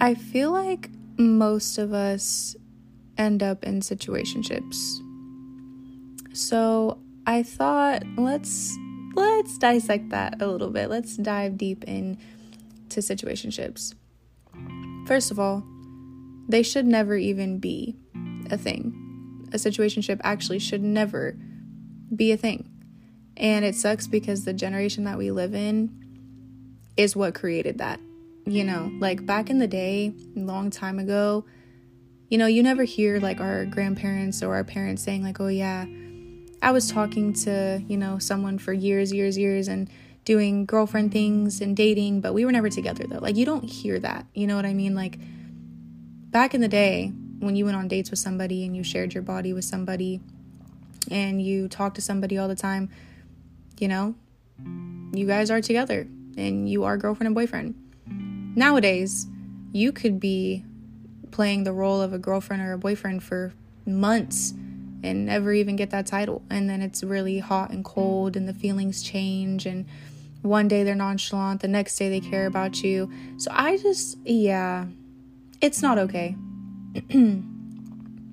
I feel like most of us end up in situationships. So I thought let's let's dissect that a little bit. Let's dive deep into situationships. First of all, they should never even be a thing. A situationship actually should never be a thing. And it sucks because the generation that we live in is what created that. You know, like back in the day, long time ago, you know, you never hear like our grandparents or our parents saying, like, oh, yeah, I was talking to, you know, someone for years, years, years and doing girlfriend things and dating, but we were never together though. Like, you don't hear that. You know what I mean? Like, back in the day, when you went on dates with somebody and you shared your body with somebody and you talked to somebody all the time, you know, you guys are together and you are girlfriend and boyfriend. Nowadays, you could be playing the role of a girlfriend or a boyfriend for months and never even get that title. And then it's really hot and cold and the feelings change and one day they're nonchalant, the next day they care about you. So I just yeah, it's not okay.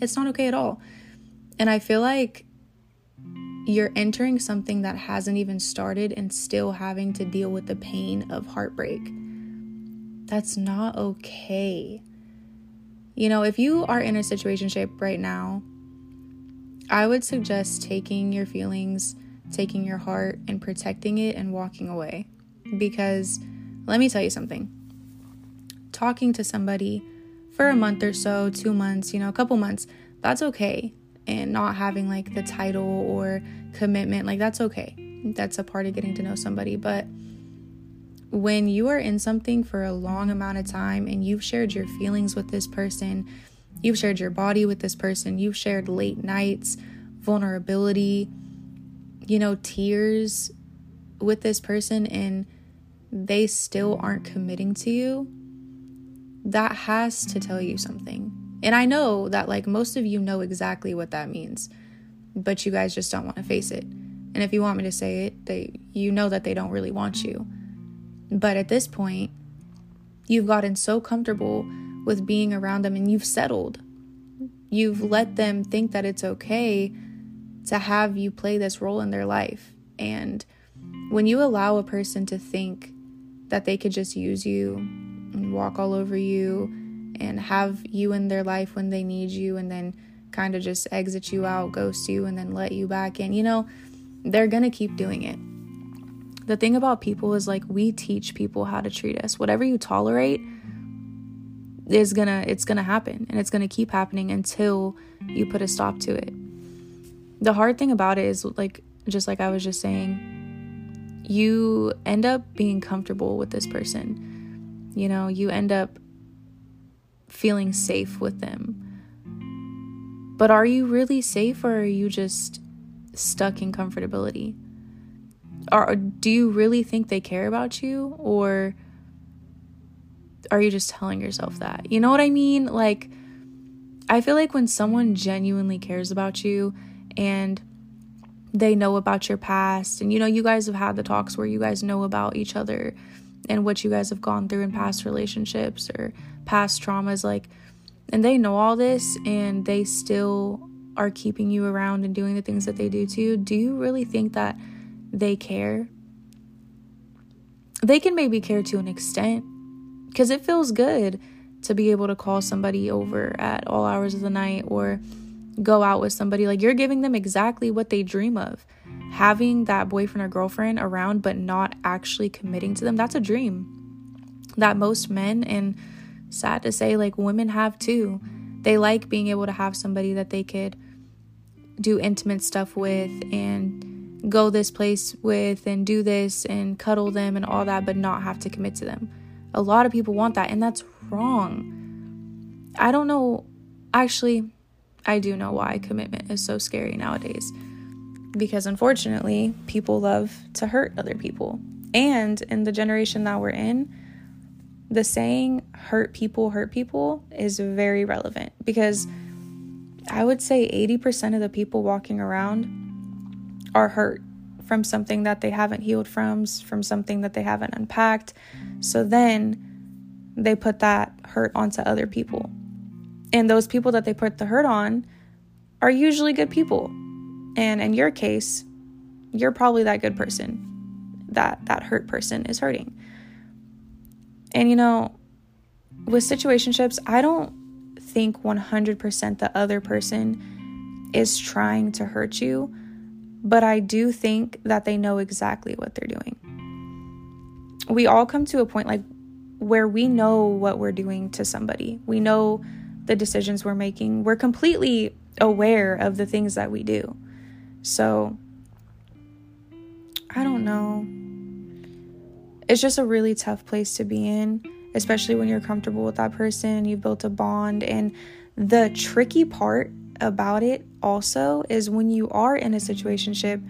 it's not okay at all. And I feel like you're entering something that hasn't even started and still having to deal with the pain of heartbreak. That's not okay. You know, if you are in a situationship right now, I would suggest taking your feelings, taking your heart, and protecting it and walking away. Because let me tell you something talking to somebody for a month or so, two months, you know, a couple months, that's okay and not having like the title or commitment, like that's okay. That's a part of getting to know somebody. But when you are in something for a long amount of time and you've shared your feelings with this person, you've shared your body with this person, you've shared late nights, vulnerability, you know, tears with this person, and they still aren't committing to you, that has to tell you something. And I know that, like, most of you know exactly what that means, but you guys just don't want to face it. And if you want me to say it, they you know that they don't really want you. But at this point, you've gotten so comfortable with being around them and you've settled. You've let them think that it's okay to have you play this role in their life. And when you allow a person to think that they could just use you and walk all over you and have you in their life when they need you and then kind of just exit you out, ghost you, and then let you back in. You know, they're gonna keep doing it. The thing about people is like we teach people how to treat us. Whatever you tolerate is gonna it's gonna happen and it's gonna keep happening until you put a stop to it. The hard thing about it is like just like I was just saying, you end up being comfortable with this person. You know, you end up feeling safe with them. But are you really safe or are you just stuck in comfortability? Or do you really think they care about you or are you just telling yourself that? You know what I mean? Like I feel like when someone genuinely cares about you and they know about your past and you know you guys have had the talks where you guys know about each other and what you guys have gone through in past relationships or past traumas like and they know all this and they still are keeping you around and doing the things that they do to you, do you really think that they care? They can maybe care to an extent because it feels good to be able to call somebody over at all hours of the night or go out with somebody. Like you're giving them exactly what they dream of. Having that boyfriend or girlfriend around, but not actually committing to them, that's a dream that most men and sad to say, like women have too. They like being able to have somebody that they could do intimate stuff with and go this place with and do this and cuddle them and all that, but not have to commit to them. A lot of people want that, and that's wrong. I don't know. Actually, I do know why commitment is so scary nowadays. Because unfortunately, people love to hurt other people. And in the generation that we're in, the saying hurt people hurt people is very relevant because I would say 80% of the people walking around are hurt from something that they haven't healed from, from something that they haven't unpacked. So then they put that hurt onto other people. And those people that they put the hurt on are usually good people. And in your case, you're probably that good person that that hurt person is hurting. And you know, with situationships, I don't think 100% the other person is trying to hurt you, but I do think that they know exactly what they're doing. We all come to a point like where we know what we're doing to somebody. We know the decisions we're making. We're completely aware of the things that we do. So, I don't know. It's just a really tough place to be in, especially when you're comfortable with that person, you've built a bond. And the tricky part about it also is when you are in a situationship,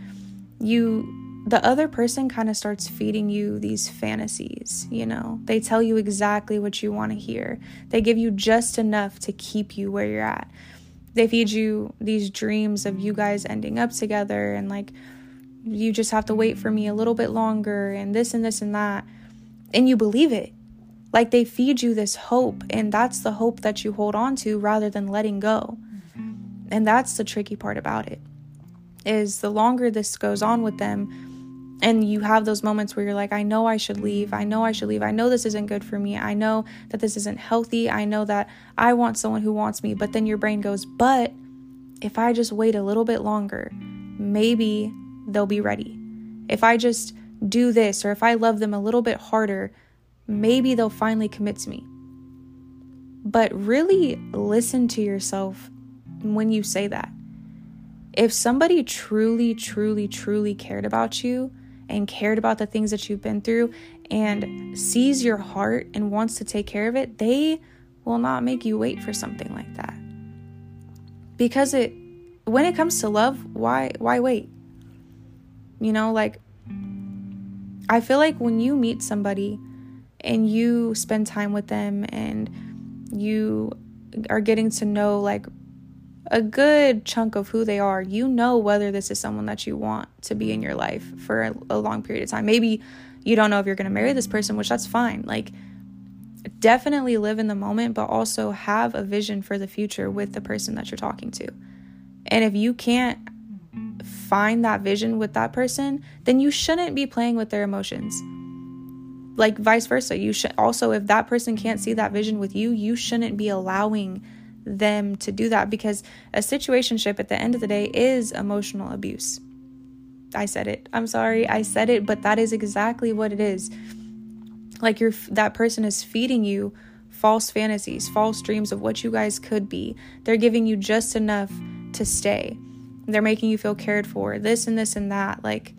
you the other person kind of starts feeding you these fantasies, you know. They tell you exactly what you want to hear. They give you just enough to keep you where you're at. They feed you these dreams of you guys ending up together and like you just have to wait for me a little bit longer and this and this and that. And you believe it. Like they feed you this hope, and that's the hope that you hold on to rather than letting go. And that's the tricky part about it. Is the longer this goes on with them, and you have those moments where you're like, I know I should leave. I know I should leave. I know this isn't good for me. I know that this isn't healthy. I know that I want someone who wants me. But then your brain goes, But if I just wait a little bit longer, maybe they'll be ready. If I just do this or if I love them a little bit harder, maybe they'll finally commit to me. But really listen to yourself when you say that. If somebody truly, truly, truly cared about you, and cared about the things that you've been through and sees your heart and wants to take care of it, they will not make you wait for something like that. Because it when it comes to love, why why wait? You know, like I feel like when you meet somebody and you spend time with them and you are getting to know like a good chunk of who they are, you know whether this is someone that you want to be in your life for a, a long period of time. Maybe you don't know if you're going to marry this person, which that's fine. Like, definitely live in the moment, but also have a vision for the future with the person that you're talking to. And if you can't find that vision with that person, then you shouldn't be playing with their emotions. Like, vice versa. You should also, if that person can't see that vision with you, you shouldn't be allowing them to do that because a situationship at the end of the day is emotional abuse. I said it. I'm sorry. I said it, but that is exactly what it is. Like you're that person is feeding you false fantasies, false dreams of what you guys could be. They're giving you just enough to stay. They're making you feel cared for. This and this and that. Like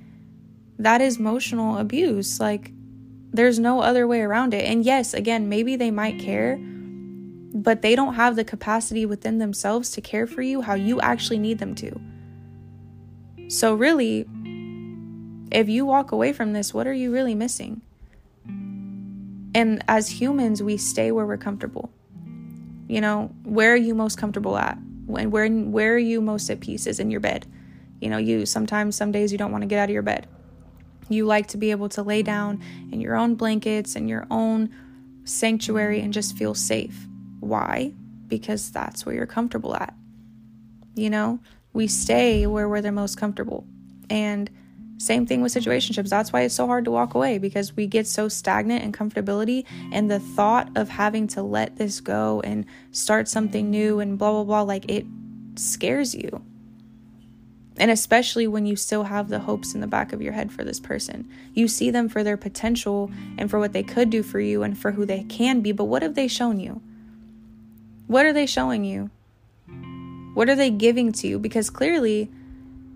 that is emotional abuse. Like there's no other way around it. And yes, again, maybe they might care, but they don't have the capacity within themselves to care for you how you actually need them to. So, really, if you walk away from this, what are you really missing? And as humans, we stay where we're comfortable. You know, where are you most comfortable at? When where where are you most at peace is in your bed. You know, you sometimes some days you don't want to get out of your bed. You like to be able to lay down in your own blankets and your own sanctuary and just feel safe. Why? Because that's where you're comfortable at. You know, we stay where we're the most comfortable. And same thing with situationships. That's why it's so hard to walk away because we get so stagnant in comfortability. And the thought of having to let this go and start something new and blah, blah, blah, like it scares you. And especially when you still have the hopes in the back of your head for this person. You see them for their potential and for what they could do for you and for who they can be. But what have they shown you? What are they showing you? What are they giving to you? Because clearly,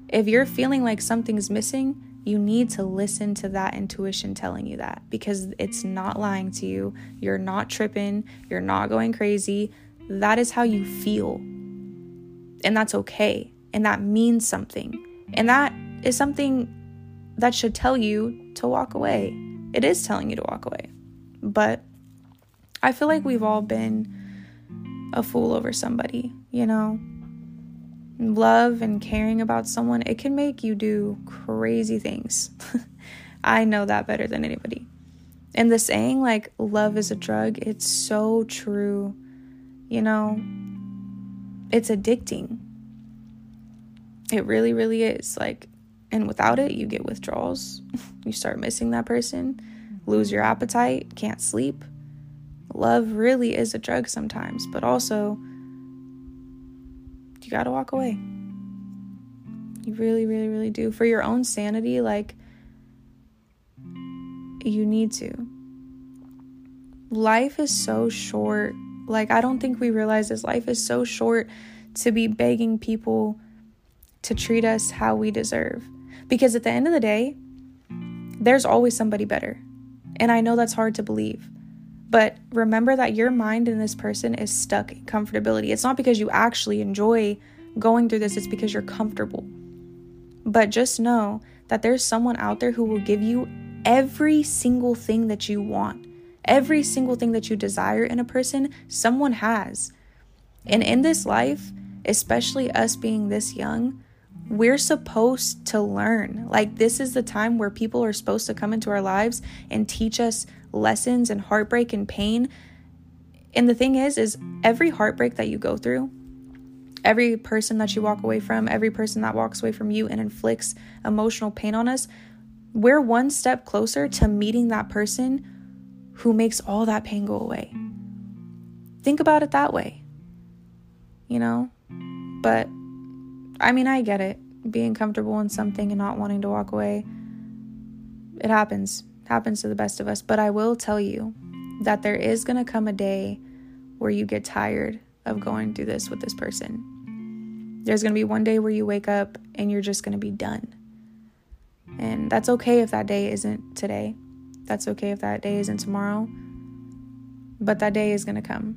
if you're feeling like something's missing, you need to listen to that intuition telling you that because it's not lying to you. You're not tripping. You're not going crazy. That is how you feel. And that's okay. And that means something. And that is something that should tell you to walk away. It is telling you to walk away. But I feel like we've all been a fool over somebody, you know? Love and caring about someone, it can make you do crazy things. I know that better than anybody. And the saying, like, love is a drug, it's so true. You know, it's addicting. It really, really is. Like, and without it, you get withdrawals. you start missing that person, lose your appetite, can't sleep. Love really is a drug sometimes, but also, you gotta walk away. You really, really, really do. For your own sanity, like, you need to. Life is so short. Like, I don't think we realize this. Life is so short to be begging people to treat us how we deserve. Because at the end of the day, there's always somebody better. And I know that's hard to believe. But remember that your mind in this person is stuck in comfortability. It's not because you actually enjoy going through this, it's because you're comfortable. But just know that there's someone out there who will give you every single thing that you want, every single thing that you desire in a person, someone has. And in this life, especially us being this young, we're supposed to learn. Like, this is the time where people are supposed to come into our lives and teach us lessons and heartbreak and pain. And the thing is, is every heartbreak that you go through, every person that you walk away from, every person that walks away from you and inflicts emotional pain on us, we're one step closer to meeting that person who makes all that pain go away. Think about it that way, you know? But I mean, I get it. Being comfortable in something and not wanting to walk away, it happens. It happens to the best of us. But I will tell you that there is going to come a day where you get tired of going through this with this person. There's going to be one day where you wake up and you're just going to be done and that's okay if that day isn't today. That's okay if that day isn't tomorrow. But that day is going to come.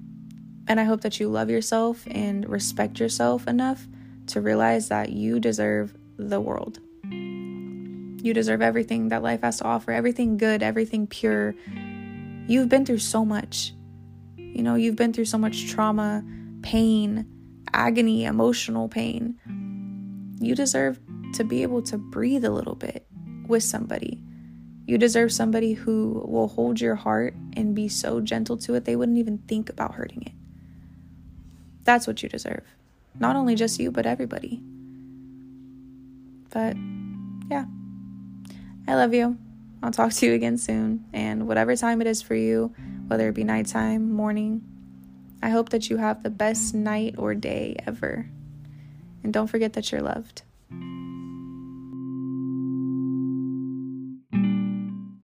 And I hope that you love yourself and respect yourself enough to realize that you deserve the world. You deserve everything that life has to offer, everything good, everything pure. You've been through so much. You know, you've been through so much trauma, pain, agony, emotional pain. You deserve to be able to breathe a little bit with somebody. You deserve somebody who will hold your heart and be so gentle to it they wouldn't even think about hurting it. That's what you deserve. Not only just you, but everybody. But yeah, I love you. I'll talk to you again soon. And whatever time it is for you, whether it be nighttime, morning, I hope that you have the best night or day ever. And don't forget that you're loved.